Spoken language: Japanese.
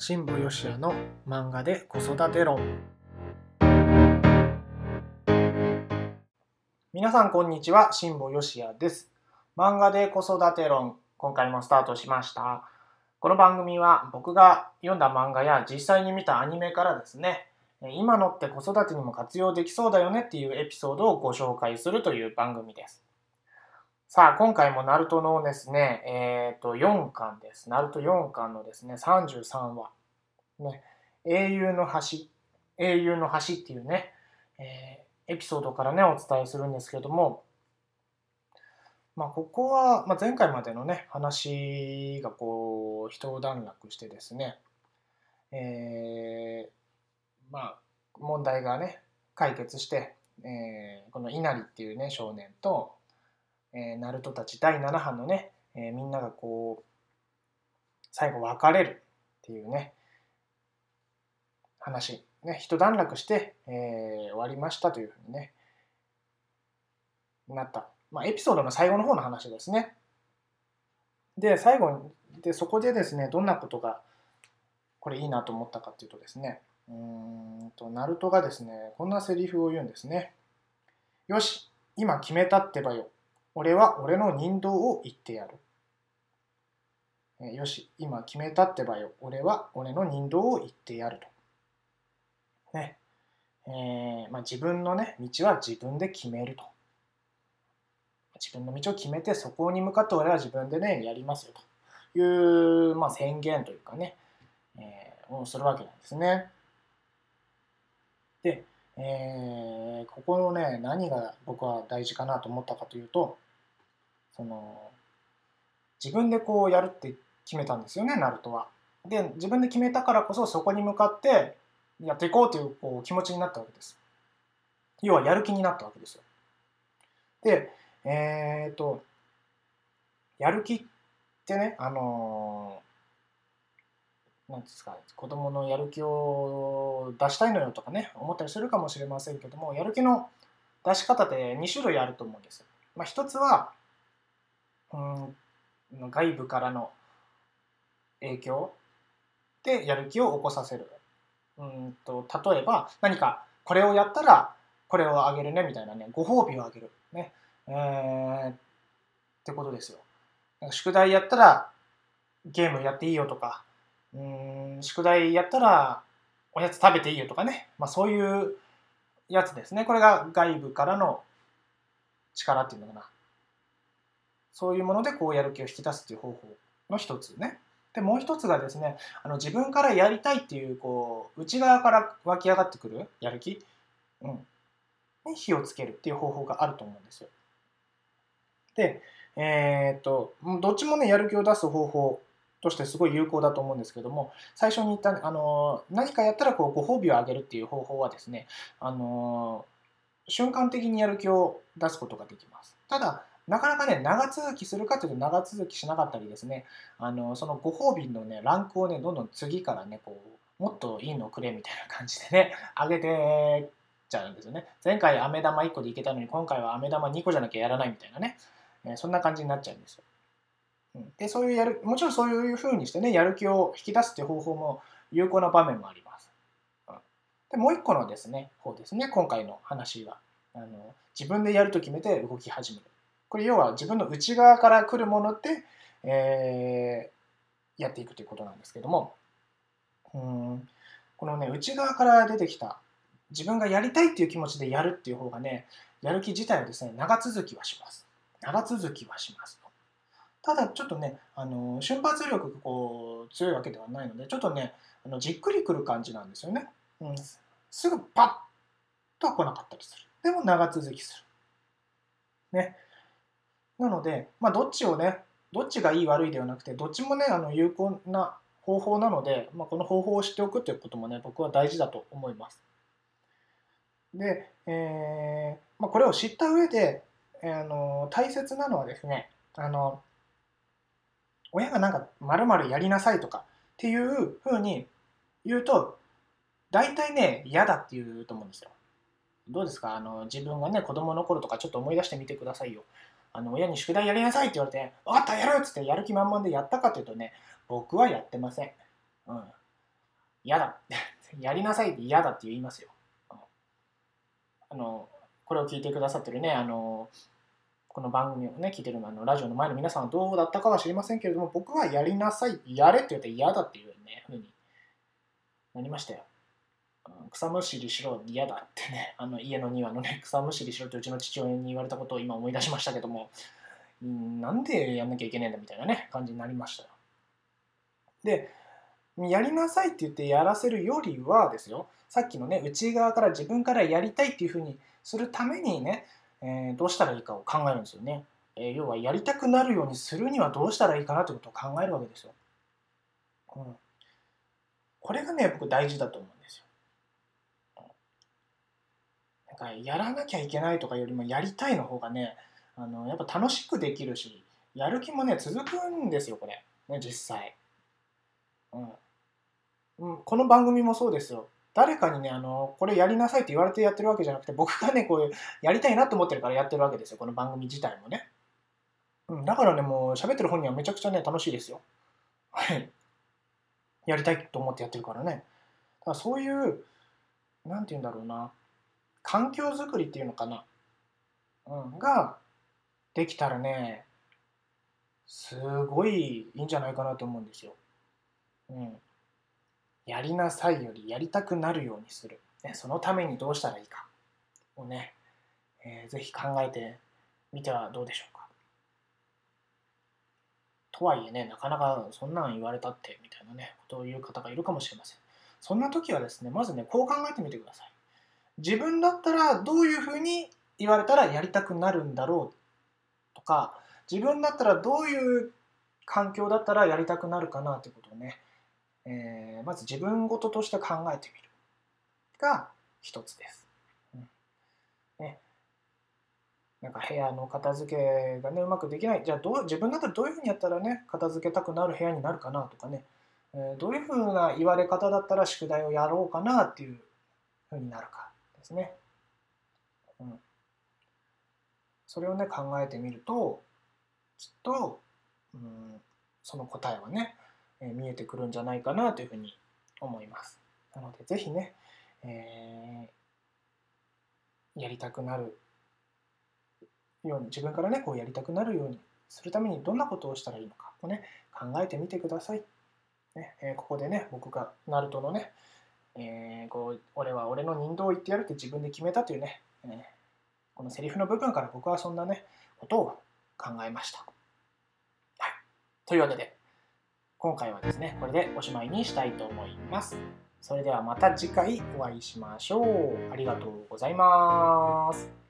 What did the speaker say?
新部よしやの漫画で子育て論。皆さんこんにちは。新部よしやです。漫画で子育て論今回もスタートしました。この番組は僕が読んだ漫画や実際に見たアニメからですね今のって子育てにも活用できそうだよねっていうエピソードをご紹介するという番組です。さあ、今回もナルトのですね、えっ、ー、と、4巻です。ナルト4巻のですね、33話。ね、英雄の橋、英雄の橋っていうね、えー、エピソードからね、お伝えするんですけども、まあ、ここは、まあ、前回までのね、話がこう、一段落してですね、えー、まあ、問題がね、解決して、えー、この稲荷っていうね、少年と、えー、ナルトたち第7班のね、えー、みんながこう最後別れるっていうね話ね一段落して、えー、終わりましたというふうにねなった、まあ、エピソードの最後の方の話ですね。で最後でそこでですねどんなことがこれいいなと思ったかっていうとですねうんとナルトがですねこんなセリフを言うんですね。よし今決めたってばよ。俺は俺の人道を言ってやる。よし、今決めたってばよ。俺は俺の人道を言ってやると。ね。えー、まあ、自分のね、道は自分で決めると。自分の道を決めて、そこに向かって俺は自分でね、やりますよという、まあ、宣言というかね、えー、をするわけなんですね。で、えー、ここのね、何が僕は大事かなと思ったかというと、その自分でこうやるって決めたんですよねナルトは。で自分で決めたからこそそこに向かってやっていこうというこう気持ちになったわけです。要はやる気になったわけですよ。で、えっ、ー、と、やる気ってね、あのー、なんですか、子供のやる気を出したいのよとかね、思ったりするかもしれませんけども、やる気の出し方って2種類あると思うんですよ。まあ、一つは、うん、外部からの影響でやる気を起こさせる。うんと例えば何かこれをやったらこれをあげるねみたいなねご褒美をあげるね、えー、ってことですよ。宿題やったらゲームやっていいよとか。うん宿題やったらおやつ食べていいよとかね、まあ、そういうやつですね。これが外部からの力っていうのかな。そういうものでこうやる気を引き出すっていう方法の一つね。でもう一つがですねあの自分からやりたいっていうこう内側から湧き上がってくるやる気、うん、に火をつけるっていう方法があると思うんですよ。で、えー、っとどっちもねやる気を出す方法としてすごい有効だと思うんですけども最初に言ったあの何かやったらこうご褒美をあげるっていう方法はですねあの瞬間的にやる気を出すことができます。ただなかなかね、長続きするかというと長続きしなかったりですね、あの、そのご褒美のね、ランクをね、どんどん次からね、こう、もっといいのくれみたいな感じでね、上げてちゃうんですよね。前回飴玉1個でいけたのに、今回は飴玉2個じゃなきゃやらないみたいなね、え、そんな感じになっちゃうんですよ。うん、で、そういうやる、もちろんそういう風にしてね、やる気を引き出すっていう方法も有効な場面もあります。うん、で、もう一個のですね、方ですね、今回の話は。あの自分でやると決めて動き始める。これ要は自分の内側から来るもので、えー、やっていくということなんですけども。うん。このね内側から出てきた自分がやりたいっていう気持ちでやるっていう方がねやる気自体はですね長続きはします。長続きはしますただちょっとねあの瞬発力がこう強いわけではないのでちょっとねあのじっくりくる感じなんですよね、うん、すぐパッとは来なかったりする。でも長続きする。ね。なので、まあ、どっちをね、どっちがいい悪いではなくて、どっちもね、あの有効な方法なので、まあ、この方法を知っておくということもね、僕は大事だと思います。で、えーまあ、これを知った上で、えー、の大切なのはですね、あの親がなんかまるやりなさいとかっていうふうに言うと、大体ね、嫌だって言うと思うんですよ。どうですか？あの自分がね、子供の頃とかちょっと思い出してみてくださいよ。あの親に宿題やりなさいって言われて、分かった、やるっつってやる気満々でやったかというとね、僕はやってません。うん。嫌だ やりなさいって嫌だって言いますよあのこれを聞いてくださってるねあのこの番組をね聞いてるあのラジオの前の皆さんはどうだったかは知りませんけれども僕はやりなさいやれって言って嫌だっていうねふうになりましたよ草むしりしろ嫌だってね あの家の庭のね草むしりしろってうちの父親に言われたことを今思い出しましたけどもなんでやんなきゃいけないんだみたいなね感じになりましたよ。でやりなさいって言ってやらせるよりはですよさっきのね内側から自分からやりたいっていうふうにするためにね、えー、どうしたらいいかを考えるんですよね、えー、要はやりたくなるようにするにはどうしたらいいかなということを考えるわけですよ、うん、これがね僕大事だと思うんですよなんかやらなきゃいけないとかよりもやりたいの方がねあのやっぱ楽しくできるしやる気もね続くんですよこれ、ね、実際、うん。うん、この番組もそうですよ。誰かにねあのこれやりなさいって言われてやってるわけじゃなくて僕がねこういうやりたいなと思ってるからやってるわけですよこの番組自体もね、うん、だからねもう喋ってる本人はめちゃくちゃね楽しいですよ。はい。やりたいと思ってやってるからね。だからそういう何て言うんだろうな。環境づくりっていうのかな、うん、ができたらねすごいいいんじゃないかなと思うんですよ。うん。やりなさいよりやりたくなるようにする。ね、そのためにどうしたらいいかをね、えー、ぜひ考えてみてはどうでしょうか。とはいえね、なかなかそんなん言われたってみたいなね、ことを言う方がいるかもしれません。そんな時はですね、まずね、こう考えてみてください。自分だったらどういうふうに言われたらやりたくなるんだろうとか自分だったらどういう環境だったらやりたくなるかなということをね、えー、まず自分ごととして考えてみるが一つです。うん。ね、なんか部屋の片付けがねうまくできない。じゃあどう自分だったらどういうふうにやったらね片付けたくなる部屋になるかなとかね、えー、どういうふうな言われ方だったら宿題をやろうかなっていうふうになるか。ですね。うんそれをね考えてみるときっと、うん、その答えはね、えー、見えてくるんじゃないかなというふうに思います。なので是非ね、えー、やりたくなるように自分からねこうやりたくなるようにするためにどんなことをしたらいいのかをね考えてみてください。ねえー、ここでね僕がナルトのね、えー、こう俺は俺の人道を言ってやるって自分で決めたというね、えーこのセリフの部分から僕はそんなね、ことを考えました。はい。というわけで、今回はですね、これでおしまいにしたいと思います。それではまた次回お会いしましょう。ありがとうございます。